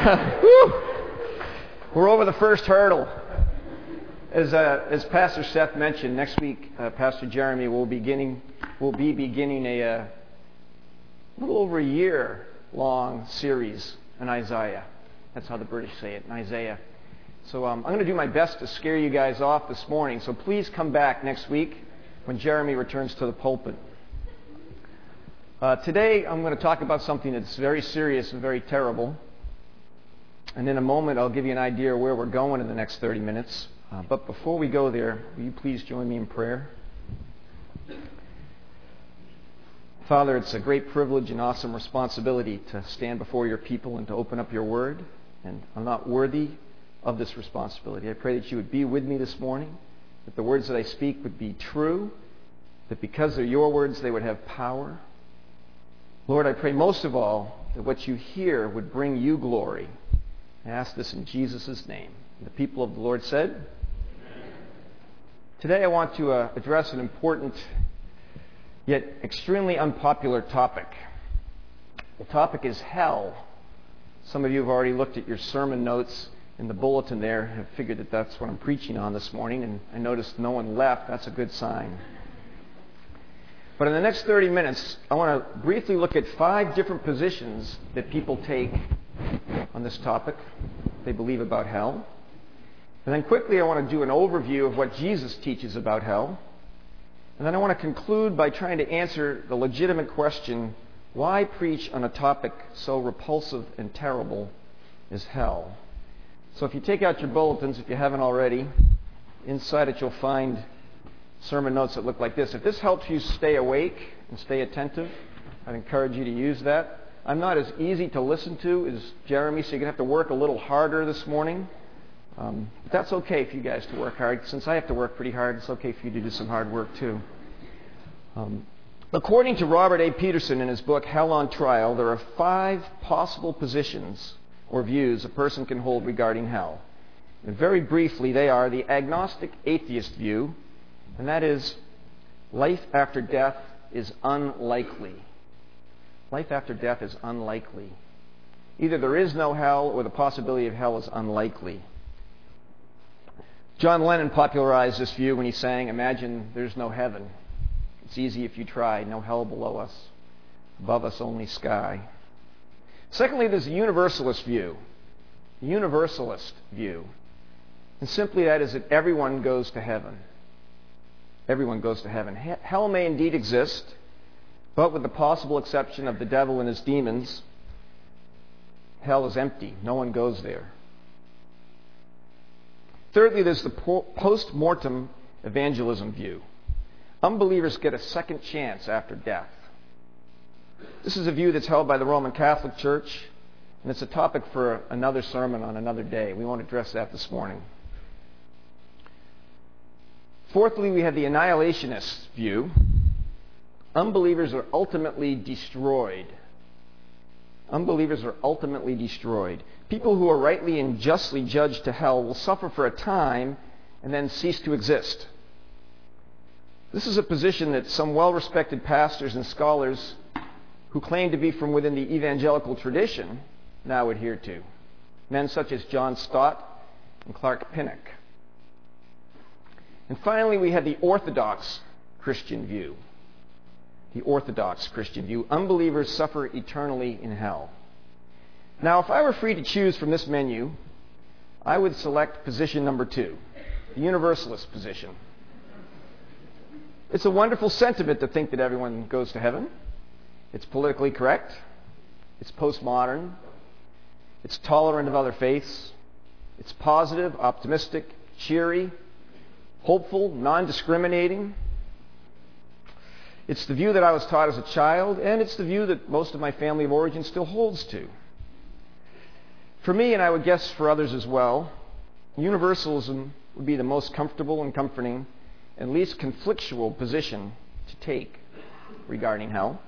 We're over the first hurdle. As, uh, as Pastor Seth mentioned, next week uh, Pastor Jeremy will beginning will be beginning a uh, little over a year long series in Isaiah. That's how the British say it, in Isaiah. So um, I'm going to do my best to scare you guys off this morning. So please come back next week when Jeremy returns to the pulpit. Uh, today I'm going to talk about something that's very serious and very terrible. And in a moment I'll give you an idea of where we're going in the next 30 minutes. Uh, but before we go there, will you please join me in prayer? Father, it's a great privilege and awesome responsibility to stand before your people and to open up your word. And I'm not worthy of this responsibility. I pray that you would be with me this morning, that the words that I speak would be true, that because they're your words, they would have power. Lord, I pray most of all that what you hear would bring you glory. I ask this in Jesus' name. The people of the Lord said, Today I want to uh, address an important yet extremely unpopular topic. The topic is hell. Some of you have already looked at your sermon notes in the bulletin there, have figured that that's what I'm preaching on this morning, and I noticed no one left. That's a good sign. But in the next 30 minutes, I want to briefly look at five different positions that people take on this topic they believe about hell. And then quickly, I want to do an overview of what Jesus teaches about hell. And then I want to conclude by trying to answer the legitimate question why preach on a topic so repulsive and terrible as hell? So if you take out your bulletins, if you haven't already, inside it you'll find sermon notes that look like this. If this helps you stay awake and stay attentive, I'd encourage you to use that. I'm not as easy to listen to as Jeremy, so you're going to have to work a little harder this morning. Um, but that's okay for you guys to work hard. Since I have to work pretty hard, it's okay for you to do some hard work too. Um, according to Robert A. Peterson in his book Hell on Trial, there are five possible positions or views a person can hold regarding hell. And very briefly, they are the agnostic atheist view, and that is life after death is unlikely. Life after death is unlikely. Either there is no hell or the possibility of hell is unlikely. John Lennon popularized this view when he sang, Imagine there's no heaven. It's easy if you try, no hell below us. Above us, only sky. Secondly, there's a universalist view. Universalist view. And simply that is that everyone goes to heaven. Everyone goes to heaven. Hell may indeed exist, but with the possible exception of the devil and his demons, hell is empty. No one goes there. Thirdly, there's the post mortem evangelism view. Unbelievers get a second chance after death. This is a view that's held by the Roman Catholic Church, and it's a topic for another sermon on another day. We won't address that this morning. Fourthly, we have the annihilationist view. Unbelievers are ultimately destroyed. Unbelievers are ultimately destroyed. People who are rightly and justly judged to hell will suffer for a time and then cease to exist. This is a position that some well respected pastors and scholars who claim to be from within the evangelical tradition now adhere to. Men such as John Stott and Clark Pinnock. And finally, we have the Orthodox Christian view. The Orthodox Christian view. Unbelievers suffer eternally in hell. Now, if I were free to choose from this menu, I would select position number two, the universalist position. It's a wonderful sentiment to think that everyone goes to heaven. It's politically correct. It's postmodern. It's tolerant of other faiths. It's positive, optimistic, cheery, hopeful, non discriminating. It's the view that I was taught as a child, and it's the view that most of my family of origin still holds to. For me, and I would guess for others as well, universalism would be the most comfortable and comforting and least conflictual position to take regarding hell.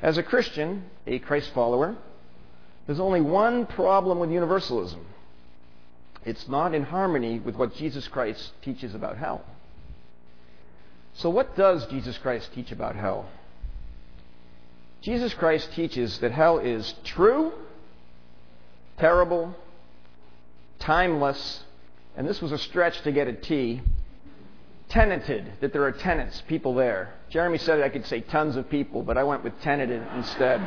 As a Christian, a Christ follower, there's only one problem with universalism it's not in harmony with what Jesus Christ teaches about hell. So, what does Jesus Christ teach about hell? Jesus Christ teaches that hell is true, terrible, timeless, and this was a stretch to get a T, tenanted, that there are tenants, people there. Jeremy said I could say tons of people, but I went with tenanted instead.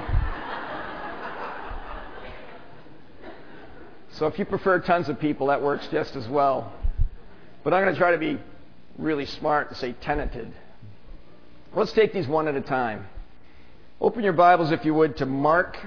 So if you prefer tons of people, that works just as well. But I'm going to try to be really smart and say tenanted. Let's take these one at a time. Open your Bibles, if you would, to Mark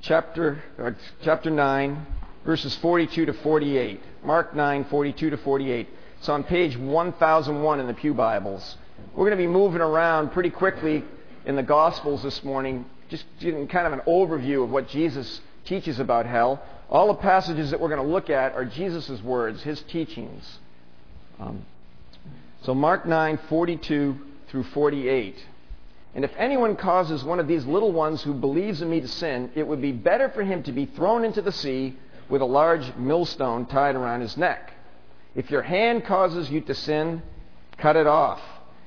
chapter, uh, chapter 9, verses 42 to 48. Mark 9, 42 to 48. It's on page 1001 in the Pew Bibles. We're going to be moving around pretty quickly in the Gospels this morning, just getting kind of an overview of what Jesus teaches about hell. All the passages that we're going to look at are Jesus' words, his teachings. Um, so Mark 9, 42 through 48. And if anyone causes one of these little ones who believes in me to sin, it would be better for him to be thrown into the sea with a large millstone tied around his neck. If your hand causes you to sin, cut it off.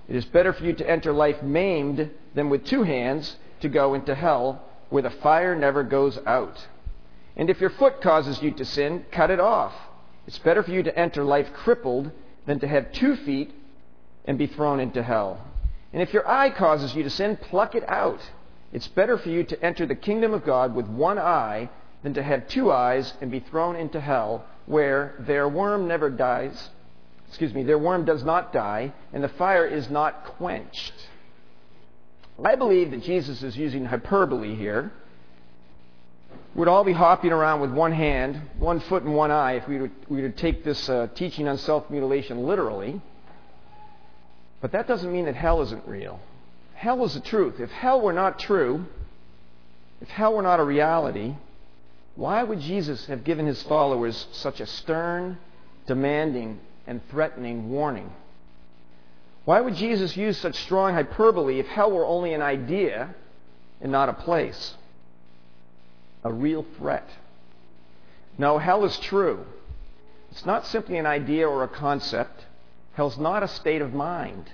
It is better for you to enter life maimed than with two hands to go into hell, where the fire never goes out. And if your foot causes you to sin, cut it off. It's better for you to enter life crippled than to have two feet and be thrown into hell. And if your eye causes you to sin, pluck it out. It's better for you to enter the kingdom of God with one eye than to have two eyes and be thrown into hell, where their worm never dies. Excuse me, their worm does not die, and the fire is not quenched. I believe that Jesus is using hyperbole here We'd all be hopping around with one hand, one foot, and one eye if we were, we were to take this uh, teaching on self mutilation literally. But that doesn't mean that hell isn't real. Hell is the truth. If hell were not true, if hell were not a reality, why would Jesus have given his followers such a stern, demanding, and threatening warning? Why would Jesus use such strong hyperbole if hell were only an idea and not a place? a real threat. No, hell is true. It's not simply an idea or a concept. Hell's not a state of mind.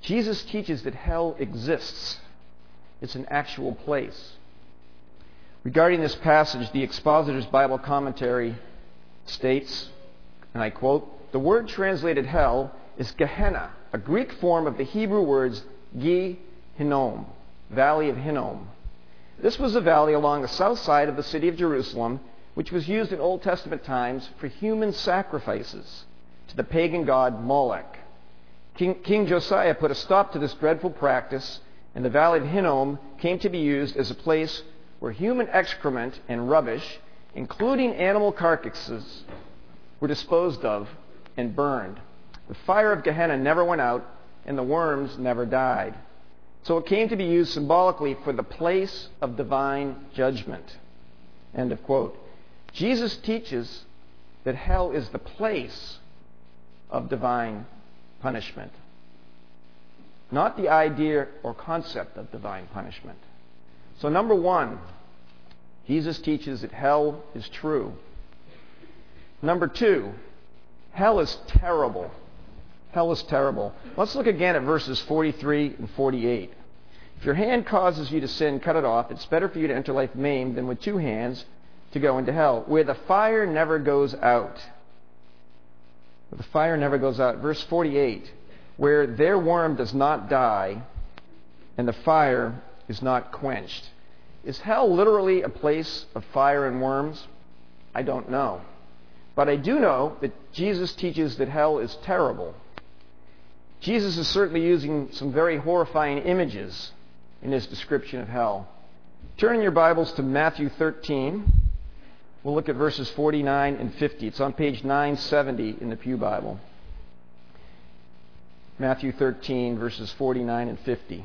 Jesus teaches that hell exists. It's an actual place. Regarding this passage, the Expositor's Bible Commentary states, and I quote, the word translated hell is Gehenna, a Greek form of the Hebrew words Gi Hinnom, Valley of Hinnom. This was a valley along the south side of the city of Jerusalem, which was used in Old Testament times for human sacrifices to the pagan god Moloch. King, King Josiah put a stop to this dreadful practice, and the valley of Hinnom came to be used as a place where human excrement and rubbish, including animal carcasses, were disposed of and burned. The fire of Gehenna never went out, and the worms never died. So it came to be used symbolically for the place of divine judgment. End of quote. Jesus teaches that hell is the place of divine punishment, not the idea or concept of divine punishment. So, number one, Jesus teaches that hell is true. Number two, hell is terrible. Hell is terrible. Let's look again at verses 43 and 48. If your hand causes you to sin, cut it off. It's better for you to enter life maimed than with two hands to go into hell, where the fire never goes out. The fire never goes out. Verse 48 where their worm does not die and the fire is not quenched. Is hell literally a place of fire and worms? I don't know. But I do know that Jesus teaches that hell is terrible. Jesus is certainly using some very horrifying images in his description of hell. Turn in your Bibles to Matthew 13. We'll look at verses 49 and 50. It's on page 970 in the Pew Bible. Matthew 13, verses 49 and 50.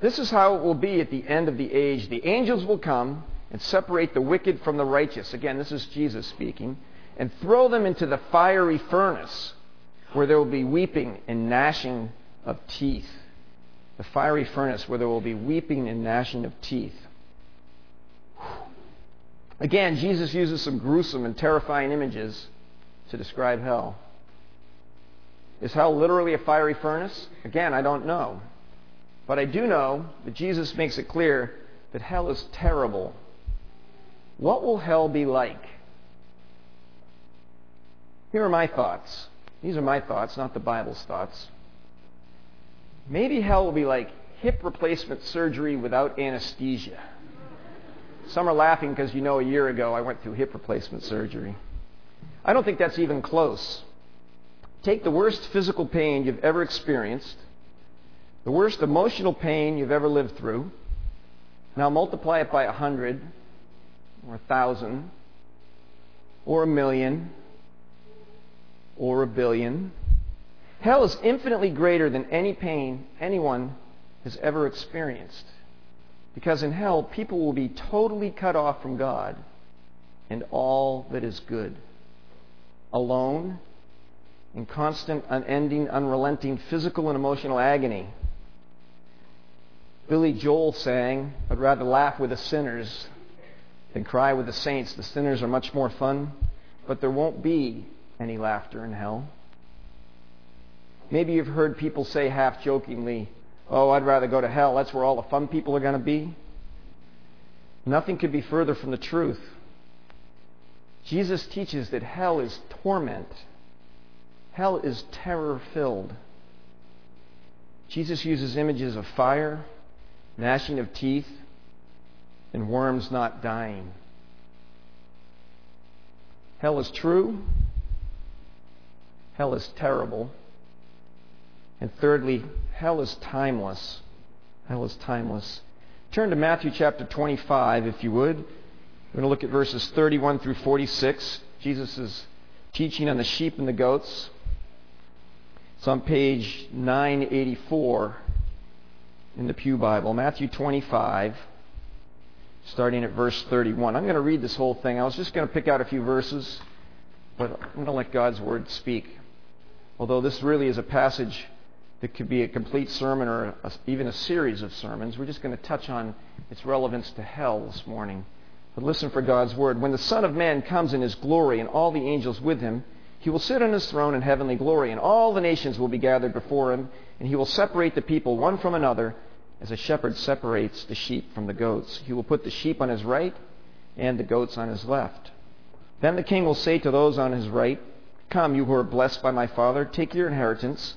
This is how it will be at the end of the age. The angels will come and separate the wicked from the righteous. Again, this is Jesus speaking. And throw them into the fiery furnace where there will be weeping and gnashing of teeth. The fiery furnace where there will be weeping and gnashing of teeth. Again, Jesus uses some gruesome and terrifying images to describe hell. Is hell literally a fiery furnace? Again, I don't know. But I do know that Jesus makes it clear that hell is terrible. What will hell be like? Here are my thoughts. These are my thoughts, not the Bible's thoughts. Maybe hell will be like hip replacement surgery without anesthesia. Some are laughing because you know a year ago I went through hip replacement surgery. I don't think that's even close. Take the worst physical pain you've ever experienced, the worst emotional pain you've ever lived through. Now multiply it by a hundred, or a thousand, or a million, or a billion. Hell is infinitely greater than any pain anyone has ever experienced. Because in hell, people will be totally cut off from God and all that is good. Alone, in constant, unending, unrelenting physical and emotional agony. Billy Joel sang, I'd rather laugh with the sinners than cry with the saints. The sinners are much more fun, but there won't be any laughter in hell. Maybe you've heard people say half jokingly, Oh, I'd rather go to hell. That's where all the fun people are going to be. Nothing could be further from the truth. Jesus teaches that hell is torment. Hell is terror filled. Jesus uses images of fire, gnashing of teeth, and worms not dying. Hell is true. Hell is terrible. And thirdly, hell is timeless. Hell is timeless. Turn to Matthew chapter 25, if you would. We're going to look at verses 31 through 46. Jesus is teaching on the sheep and the goats. It's on page 984 in the Pew Bible. Matthew 25, starting at verse 31. I'm going to read this whole thing. I was just going to pick out a few verses, but I'm going to let God's Word speak. Although this really is a passage that could be a complete sermon or a, even a series of sermons. We're just going to touch on its relevance to hell this morning. But listen for God's word. When the Son of Man comes in his glory and all the angels with him, he will sit on his throne in heavenly glory, and all the nations will be gathered before him, and he will separate the people one from another, as a shepherd separates the sheep from the goats. He will put the sheep on his right and the goats on his left. Then the king will say to those on his right, Come, you who are blessed by my Father, take your inheritance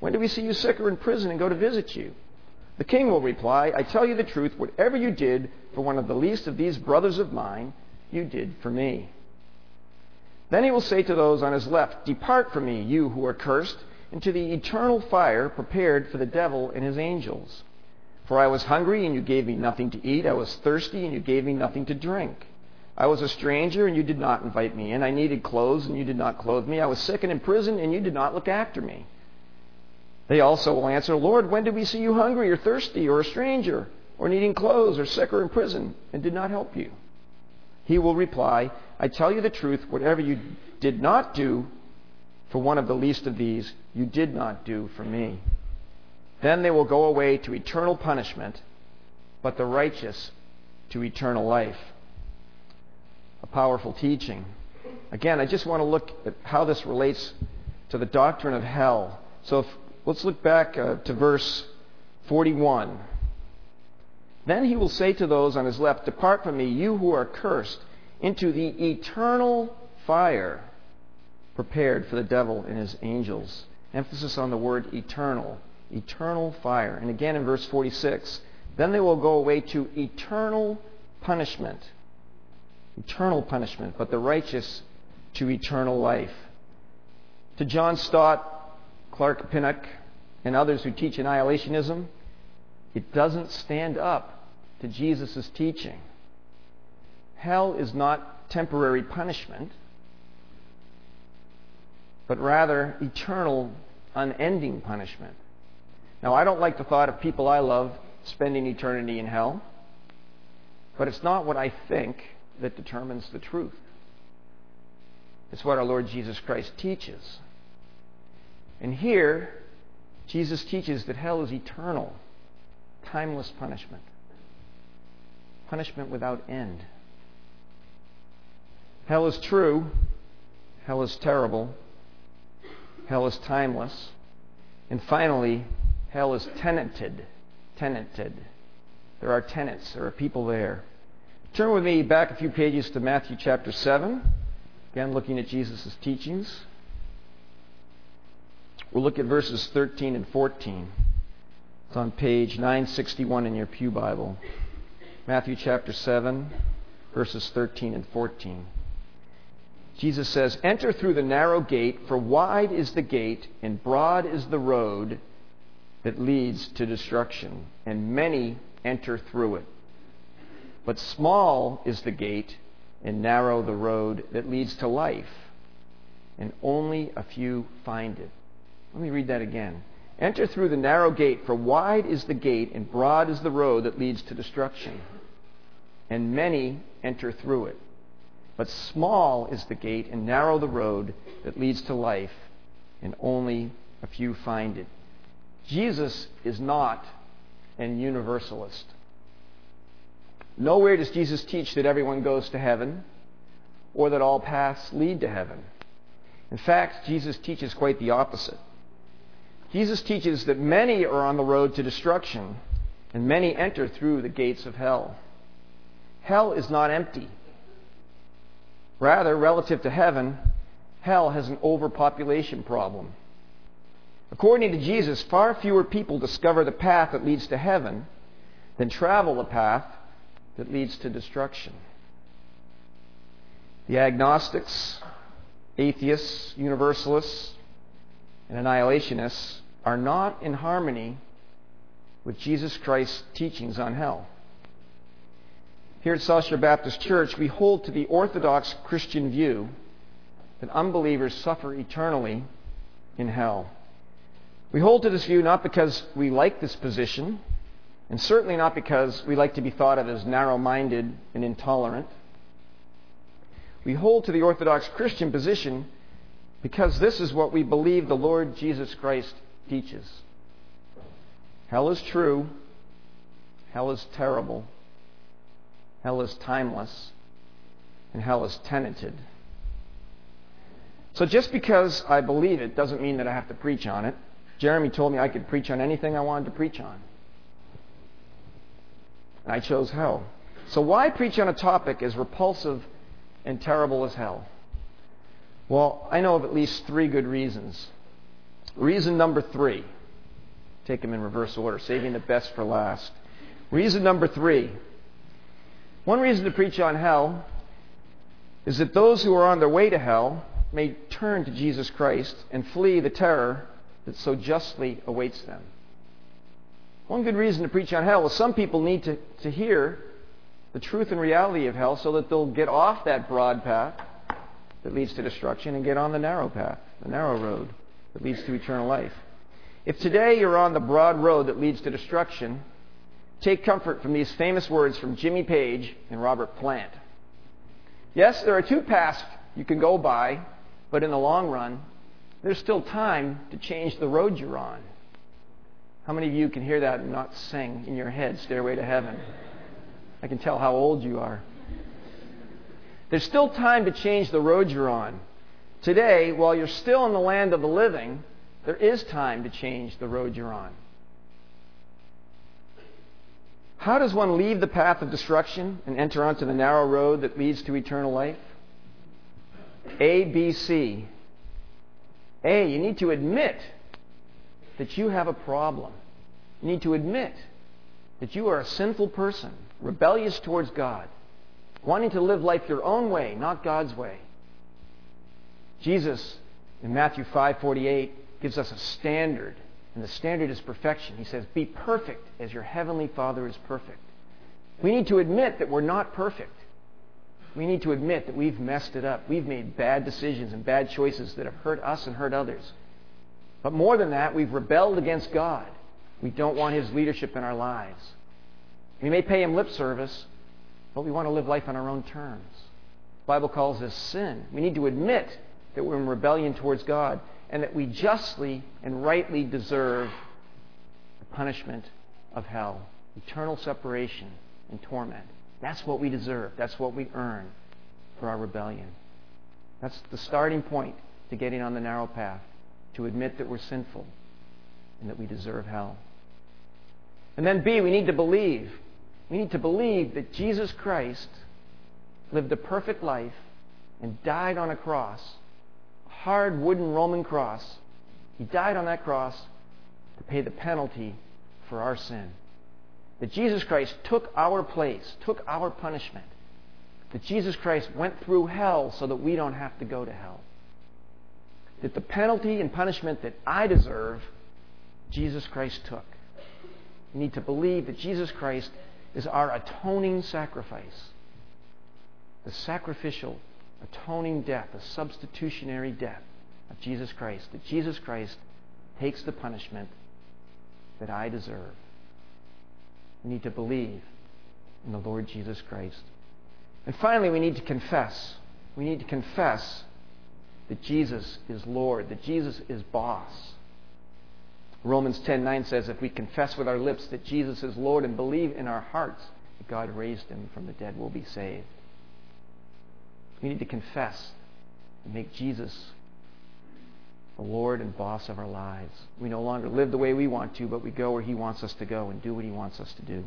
When do we see you sick or in prison and go to visit you? The king will reply, I tell you the truth, whatever you did for one of the least of these brothers of mine, you did for me. Then he will say to those on his left, Depart from me, you who are cursed, into the eternal fire prepared for the devil and his angels. For I was hungry, and you gave me nothing to eat. I was thirsty, and you gave me nothing to drink. I was a stranger, and you did not invite me in. I needed clothes, and you did not clothe me. I was sick and in prison, and you did not look after me. They also will answer, Lord, when did we see you hungry or thirsty or a stranger or needing clothes or sick or in prison and did not help you? He will reply, I tell you the truth, whatever you did not do for one of the least of these, you did not do for me. Then they will go away to eternal punishment, but the righteous to eternal life. A powerful teaching. Again, I just want to look at how this relates to the doctrine of hell. So if Let's look back uh, to verse 41. Then he will say to those on his left, Depart from me, you who are cursed, into the eternal fire prepared for the devil and his angels. Emphasis on the word eternal. Eternal fire. And again in verse 46, then they will go away to eternal punishment. Eternal punishment, but the righteous to eternal life. To John Stott, Clark Pinnock, and others who teach annihilationism, it doesn't stand up to Jesus' teaching. Hell is not temporary punishment, but rather eternal, unending punishment. Now, I don't like the thought of people I love spending eternity in hell, but it's not what I think that determines the truth. It's what our Lord Jesus Christ teaches. And here, Jesus teaches that hell is eternal, timeless punishment, punishment without end. Hell is true, hell is terrible, hell is timeless, and finally, hell is tenanted. Tenanted. There are tenants, there are people there. Turn with me back a few pages to Matthew chapter 7. Again, looking at Jesus' teachings. We'll look at verses 13 and 14. It's on page 961 in your Pew Bible. Matthew chapter 7, verses 13 and 14. Jesus says, Enter through the narrow gate, for wide is the gate, and broad is the road that leads to destruction, and many enter through it. But small is the gate, and narrow the road that leads to life, and only a few find it. Let me read that again. Enter through the narrow gate, for wide is the gate, and broad is the road that leads to destruction, and many enter through it. But small is the gate, and narrow the road that leads to life, and only a few find it. Jesus is not an universalist. Nowhere does Jesus teach that everyone goes to heaven or that all paths lead to heaven. In fact, Jesus teaches quite the opposite. Jesus teaches that many are on the road to destruction and many enter through the gates of hell. Hell is not empty. Rather, relative to heaven, hell has an overpopulation problem. According to Jesus, far fewer people discover the path that leads to heaven than travel the path that leads to destruction. The agnostics, atheists, universalists, and annihilationists are not in harmony with Jesus Christ's teachings on hell. Here at South Shore Baptist Church, we hold to the orthodox Christian view that unbelievers suffer eternally in hell. We hold to this view not because we like this position, and certainly not because we like to be thought of as narrow minded and intolerant. We hold to the Orthodox Christian position because this is what we believe the Lord Jesus Christ teaches. Hell is true, hell is terrible, hell is timeless, and hell is tenanted. So just because I believe it doesn't mean that I have to preach on it. Jeremy told me I could preach on anything I wanted to preach on. And I chose hell. So why preach on a topic as repulsive and terrible as hell? Well, I know of at least three good reasons. Reason number three, take them in reverse order, saving the best for last. Reason number three one reason to preach on hell is that those who are on their way to hell may turn to Jesus Christ and flee the terror that so justly awaits them. One good reason to preach on hell is some people need to, to hear the truth and reality of hell so that they'll get off that broad path that leads to destruction and get on the narrow path, the narrow road that leads to eternal life. If today you're on the broad road that leads to destruction, take comfort from these famous words from Jimmy Page and Robert Plant. Yes, there are two paths you can go by, but in the long run, there's still time to change the road you're on. How many of you can hear that and not sing in your head, Stairway to Heaven? I can tell how old you are. There's still time to change the road you're on. Today, while you're still in the land of the living, there is time to change the road you're on. How does one leave the path of destruction and enter onto the narrow road that leads to eternal life? A, B, C. A, you need to admit that you have a problem. You need to admit that you are a sinful person, rebellious towards God, wanting to live life your own way, not God's way. Jesus in Matthew 5:48 gives us a standard And the standard is perfection. He says, Be perfect as your heavenly Father is perfect. We need to admit that we're not perfect. We need to admit that we've messed it up. We've made bad decisions and bad choices that have hurt us and hurt others. But more than that, we've rebelled against God. We don't want His leadership in our lives. We may pay Him lip service, but we want to live life on our own terms. The Bible calls this sin. We need to admit that we're in rebellion towards God and that we justly and rightly deserve the punishment of hell, eternal separation and torment. That's what we deserve. That's what we earn for our rebellion. That's the starting point to getting on the narrow path, to admit that we're sinful and that we deserve hell. And then, B, we need to believe. We need to believe that Jesus Christ lived a perfect life and died on a cross, a hard wooden Roman cross. He died on that cross to pay the penalty for our sin. That Jesus Christ took our place, took our punishment. That Jesus Christ went through hell so that we don't have to go to hell. That the penalty and punishment that I deserve, Jesus Christ took. We need to believe that Jesus Christ is our atoning sacrifice. The sacrificial, atoning death, the substitutionary death of Jesus Christ. That Jesus Christ takes the punishment that I deserve. We need to believe in the Lord Jesus Christ. And finally, we need to confess. We need to confess that Jesus is Lord, that Jesus is boss. Romans 10:9 says if we confess with our lips that Jesus is Lord and believe in our hearts that God raised him from the dead, we'll be saved. We need to confess and make Jesus the Lord and boss of our lives. We no longer live the way we want to, but we go where He wants us to go and do what He wants us to do.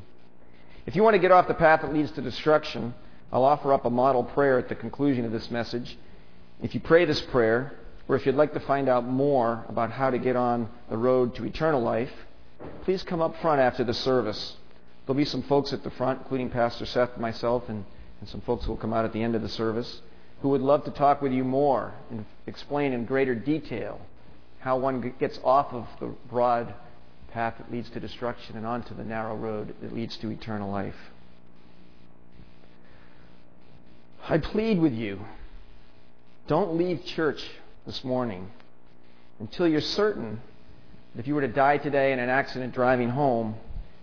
If you want to get off the path that leads to destruction, I'll offer up a model prayer at the conclusion of this message. If you pray this prayer, or if you'd like to find out more about how to get on the road to eternal life, please come up front after the service. There'll be some folks at the front, including Pastor Seth, myself, and, and some folks who will come out at the end of the service who would love to talk with you more and explain in greater detail how one gets off of the broad path that leads to destruction and onto the narrow road that leads to eternal life. I plead with you don't leave church this morning until you're certain that if you were to die today in an accident driving home,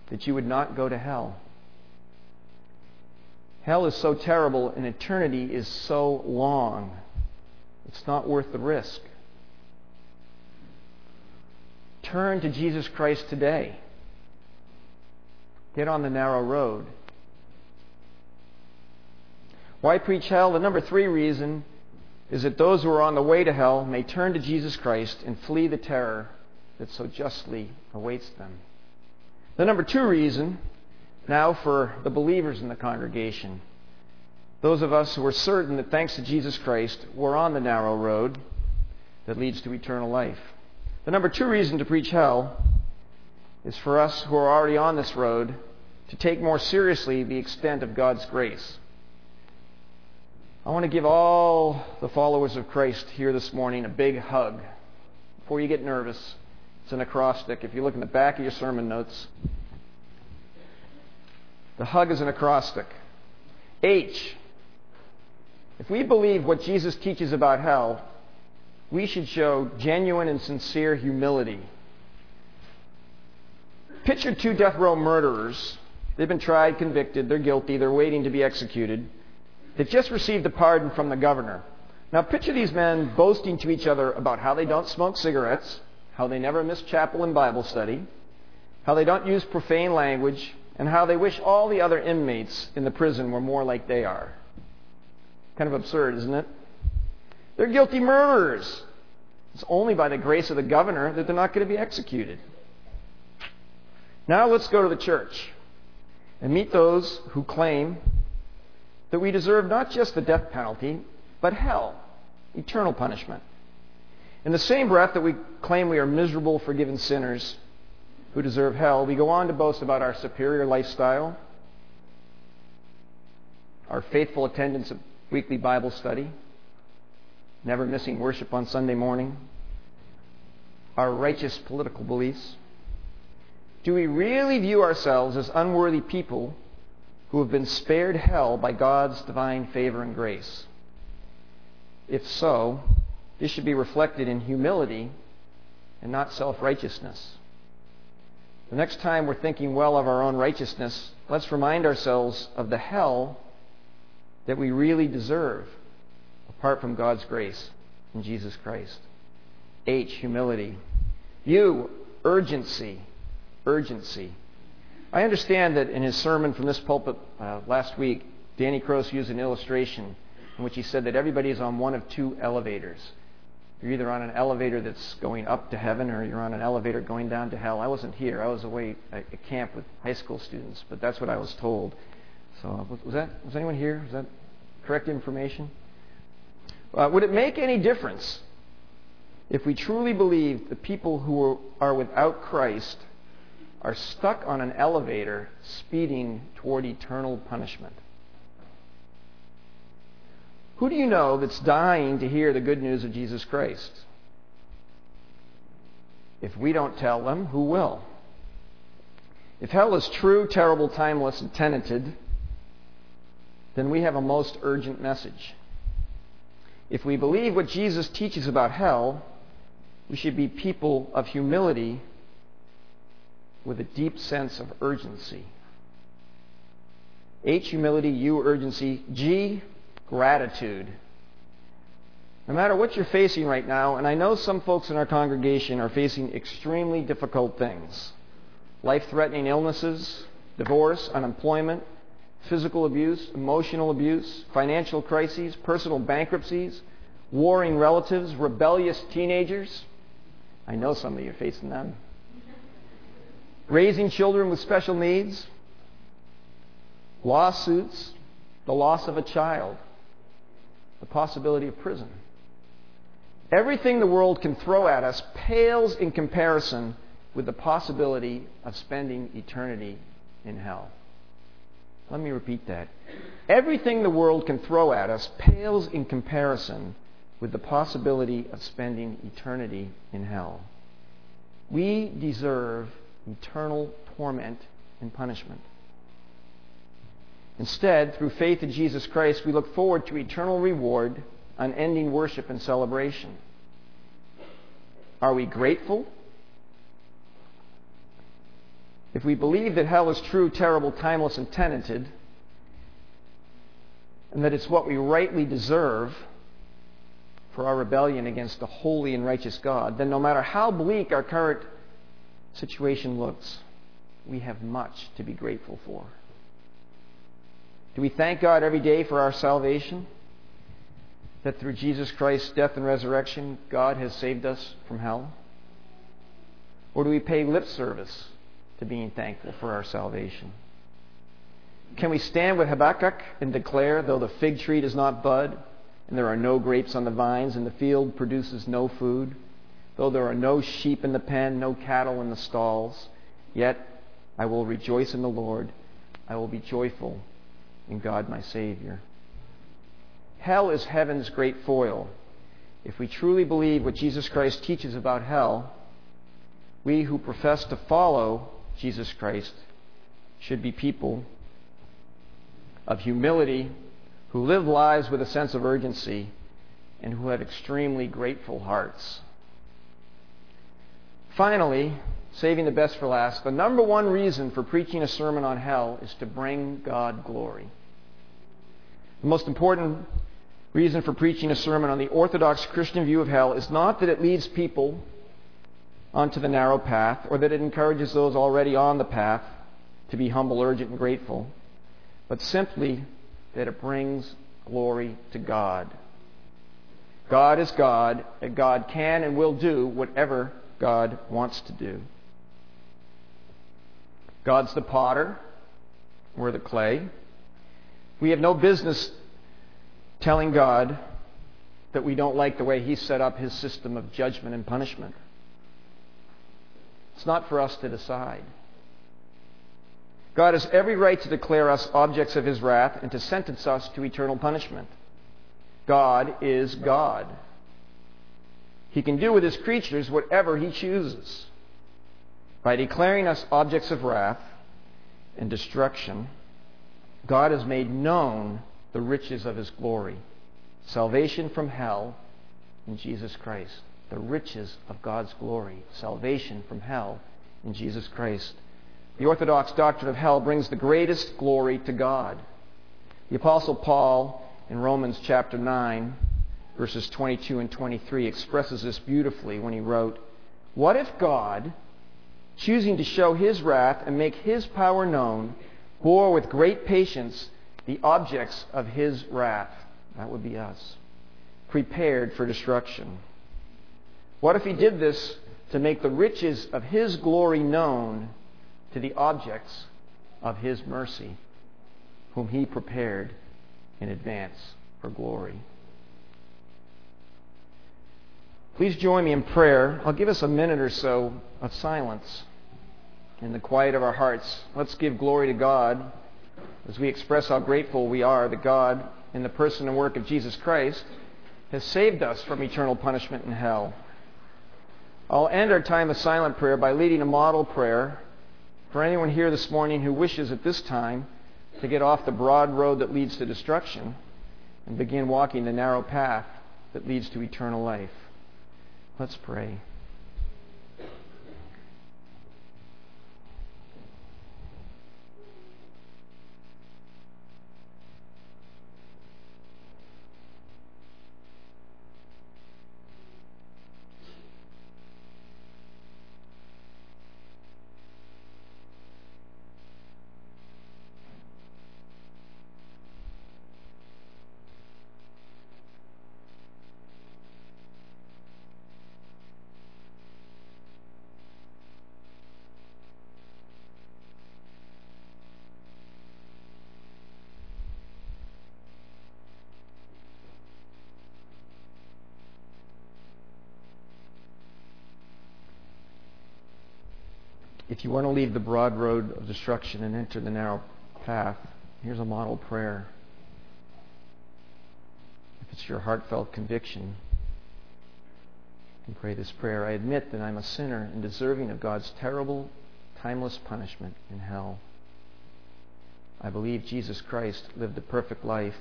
that you would not go to hell. Hell is so terrible and eternity is so long. It's not worth the risk. Turn to Jesus Christ today. Get on the narrow road. Why preach hell? The number three reason is that those who are on the way to hell may turn to Jesus Christ and flee the terror that so justly awaits them. The number two reason now, for the believers in the congregation, those of us who are certain that thanks to Jesus Christ, we're on the narrow road that leads to eternal life. The number two reason to preach hell is for us who are already on this road to take more seriously the extent of God's grace. I want to give all the followers of Christ here this morning a big hug. Before you get nervous, it's an acrostic. If you look in the back of your sermon notes, the hug is an acrostic. H. If we believe what Jesus teaches about hell, we should show genuine and sincere humility. Picture two death row murderers. They've been tried, convicted, they're guilty, they're waiting to be executed. They've just received a pardon from the governor. Now picture these men boasting to each other about how they don't smoke cigarettes, how they never miss chapel and Bible study, how they don't use profane language, and how they wish all the other inmates in the prison were more like they are. Kind of absurd, isn't it? They're guilty murderers. It's only by the grace of the governor that they're not going to be executed. Now let's go to the church and meet those who claim that we deserve not just the death penalty, but hell, eternal punishment. In the same breath that we claim we are miserable, forgiven sinners, who deserve hell, we go on to boast about our superior lifestyle, our faithful attendance at weekly Bible study, never missing worship on Sunday morning, our righteous political beliefs, Do we really view ourselves as unworthy people who have been spared hell by God's divine favor and grace? If so, this should be reflected in humility and not self righteousness. The next time we're thinking well of our own righteousness, let's remind ourselves of the hell that we really deserve apart from God's grace in Jesus Christ. H, humility. U, urgency. Urgency. I understand that in his sermon from this pulpit uh, last week, Danny Cross used an illustration in which he said that everybody is on one of two elevators. You're either on an elevator that's going up to heaven or you're on an elevator going down to hell. I wasn't here. I was away at camp with high school students, but that's what I was told. So was that was anyone here? Was that correct information? Uh, would it make any difference if we truly believe the people who are without Christ are stuck on an elevator speeding toward eternal punishment? Who do you know that's dying to hear the good news of Jesus Christ? If we don't tell them, who will? If hell is true, terrible, timeless, and tenanted, then we have a most urgent message. If we believe what Jesus teaches about hell, we should be people of humility with a deep sense of urgency. H, humility, U, urgency. G, gratitude. No matter what you're facing right now, and I know some folks in our congregation are facing extremely difficult things life threatening illnesses, divorce, unemployment, physical abuse, emotional abuse, financial crises, personal bankruptcies, warring relatives, rebellious teenagers. I know some of you are facing them. Raising children with special needs, lawsuits, the loss of a child, the possibility of prison. Everything the world can throw at us pales in comparison with the possibility of spending eternity in hell. Let me repeat that. Everything the world can throw at us pales in comparison with the possibility of spending eternity in hell. We deserve eternal torment and punishment. Instead, through faith in Jesus Christ, we look forward to eternal reward, unending worship, and celebration. Are we grateful? If we believe that hell is true, terrible, timeless, and tenanted, and that it's what we rightly deserve for our rebellion against a holy and righteous God, then no matter how bleak our current situation looks, we have much to be grateful for. Do we thank God every day for our salvation? That through Jesus Christ's death and resurrection, God has saved us from hell? Or do we pay lip service to being thankful for our salvation? Can we stand with Habakkuk and declare, though the fig tree does not bud, and there are no grapes on the vines, and the field produces no food, though there are no sheep in the pen, no cattle in the stalls, yet I will rejoice in the Lord. I will be joyful in God my Savior. Hell is heaven's great foil. If we truly believe what Jesus Christ teaches about hell, we who profess to follow Jesus Christ should be people of humility who live lives with a sense of urgency and who have extremely grateful hearts. Finally, saving the best for last, the number one reason for preaching a sermon on hell is to bring God glory. The most important reason for preaching a sermon on the Orthodox Christian view of hell is not that it leads people onto the narrow path or that it encourages those already on the path to be humble, urgent, and grateful, but simply that it brings glory to God. God is God, and God can and will do whatever God wants to do. God's the potter, we're the clay. We have no business telling God that we don't like the way He set up His system of judgment and punishment. It's not for us to decide. God has every right to declare us objects of His wrath and to sentence us to eternal punishment. God is God. He can do with His creatures whatever He chooses. By declaring us objects of wrath and destruction, God has made known the riches of his glory, salvation from hell in Jesus Christ. The riches of God's glory, salvation from hell in Jesus Christ. The Orthodox doctrine of hell brings the greatest glory to God. The Apostle Paul in Romans chapter 9, verses 22 and 23, expresses this beautifully when he wrote, What if God, choosing to show his wrath and make his power known, bore with great patience the objects of his wrath? That would be us. Prepared for destruction. What if he did this to make the riches of his glory known to the objects of his mercy, whom he prepared in advance for glory. Please join me in prayer. I'll give us a minute or so of silence in the quiet of our hearts. Let's give glory to God as we express how grateful we are that God, in the person and work of Jesus Christ, has saved us from eternal punishment in hell. I'll end our time of silent prayer by leading a model prayer for anyone here this morning who wishes at this time to get off the broad road that leads to destruction and begin walking the narrow path that leads to eternal life. Let's pray. If you want to leave the broad road of destruction and enter the narrow path, here's a model prayer. If it's your heartfelt conviction, you pray this prayer. I admit that I'm a sinner and deserving of God's terrible, timeless punishment in hell. I believe Jesus Christ lived a perfect life,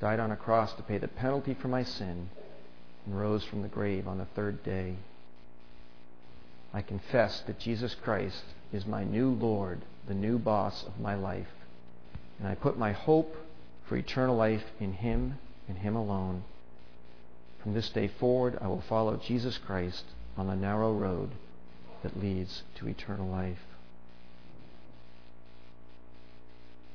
died on a cross to pay the penalty for my sin, and rose from the grave on the third day. I confess that Jesus Christ is my new Lord, the new boss of my life. And I put my hope for eternal life in Him and Him alone. From this day forward, I will follow Jesus Christ on the narrow road that leads to eternal life.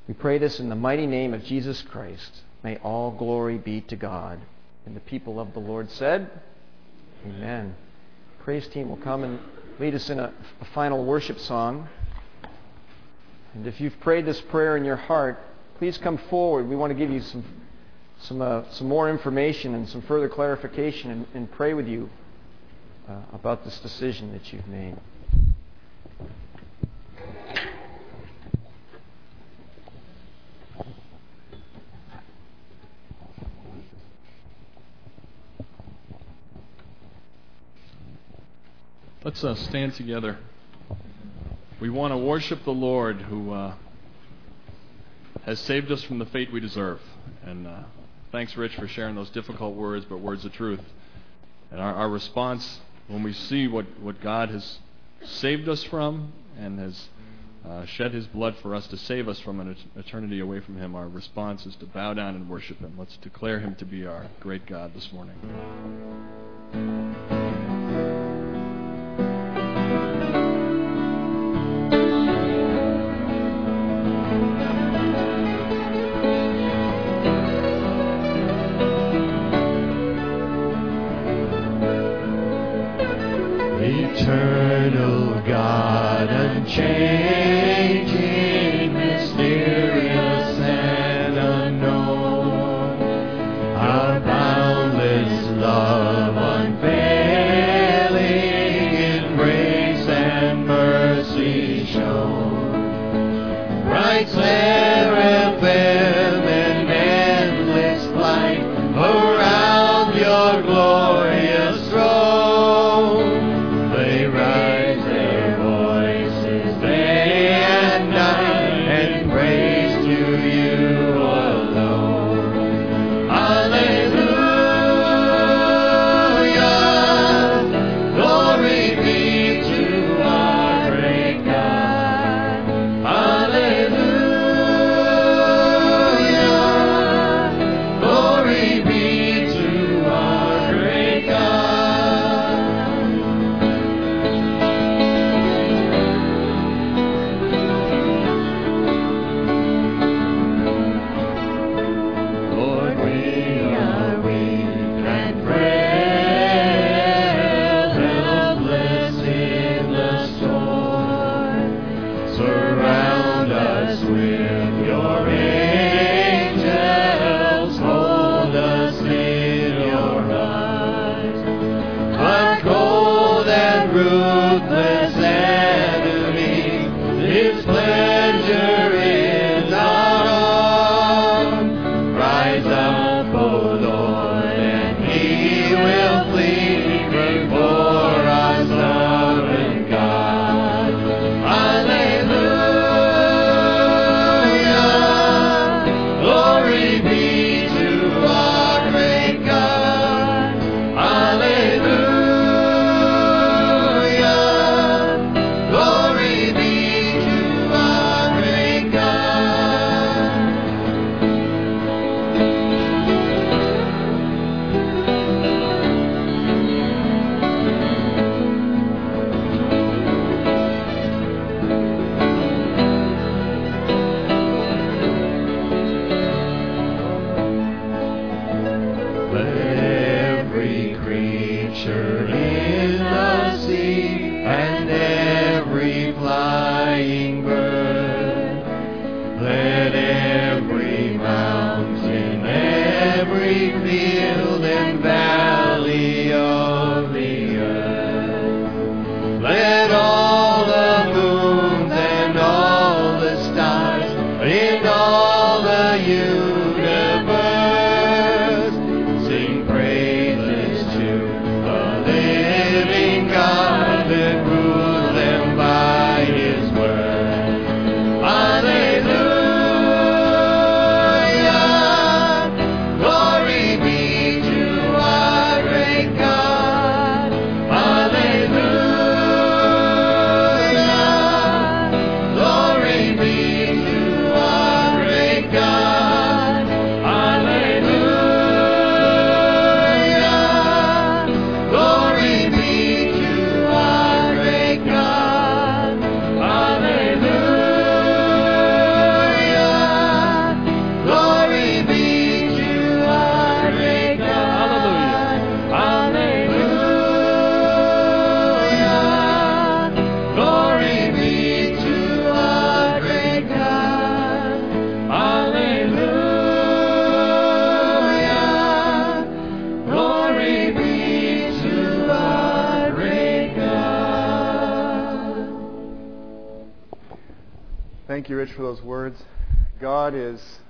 We pray this in the mighty name of Jesus Christ. May all glory be to God. And the people of the Lord said, Amen. Praise team will come and lead us in a, a final worship song. And if you've prayed this prayer in your heart, please come forward. We want to give you some, some, uh, some more information and some further clarification and, and pray with you uh, about this decision that you've made. Let's uh, stand together. We want to worship the Lord who uh, has saved us from the fate we deserve. And uh, thanks, Rich, for sharing those difficult words, but words of truth. And our, our response when we see what, what God has saved us from and has uh, shed his blood for us to save us from an eternity away from him, our response is to bow down and worship him. Let's declare him to be our great God this morning.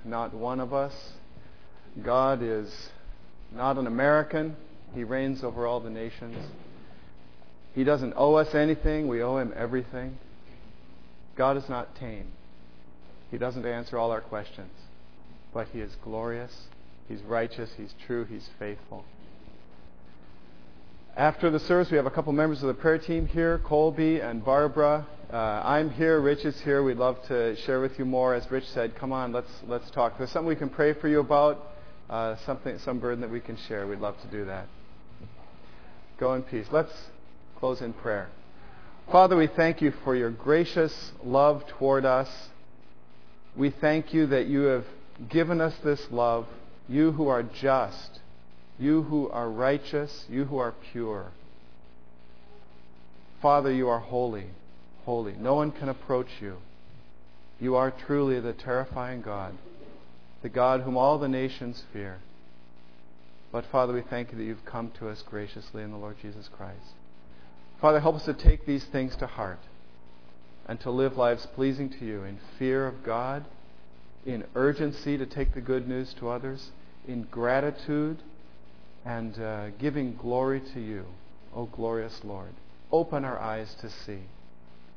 Not one of us. God is not an American. He reigns over all the nations. He doesn't owe us anything. We owe him everything. God is not tame. He doesn't answer all our questions. But he is glorious. He's righteous. He's true. He's faithful. After the service, we have a couple members of the prayer team here Colby and Barbara. Uh, I'm here. Rich is here. We'd love to share with you more. As Rich said, come on, let's let's talk. There's something we can pray for you about. Uh, something, some burden that we can share. We'd love to do that. Go in peace. Let's close in prayer. Father, we thank you for your gracious love toward us. We thank you that you have given us this love. You who are just you who are righteous, you who are pure. Father, you are holy, holy. No one can approach you. You are truly the terrifying God, the God whom all the nations fear. But Father, we thank you that you've come to us graciously in the Lord Jesus Christ. Father, help us to take these things to heart and to live lives pleasing to you in fear of God, in urgency to take the good news to others, in gratitude and uh, giving glory to you, O glorious Lord. Open our eyes to see.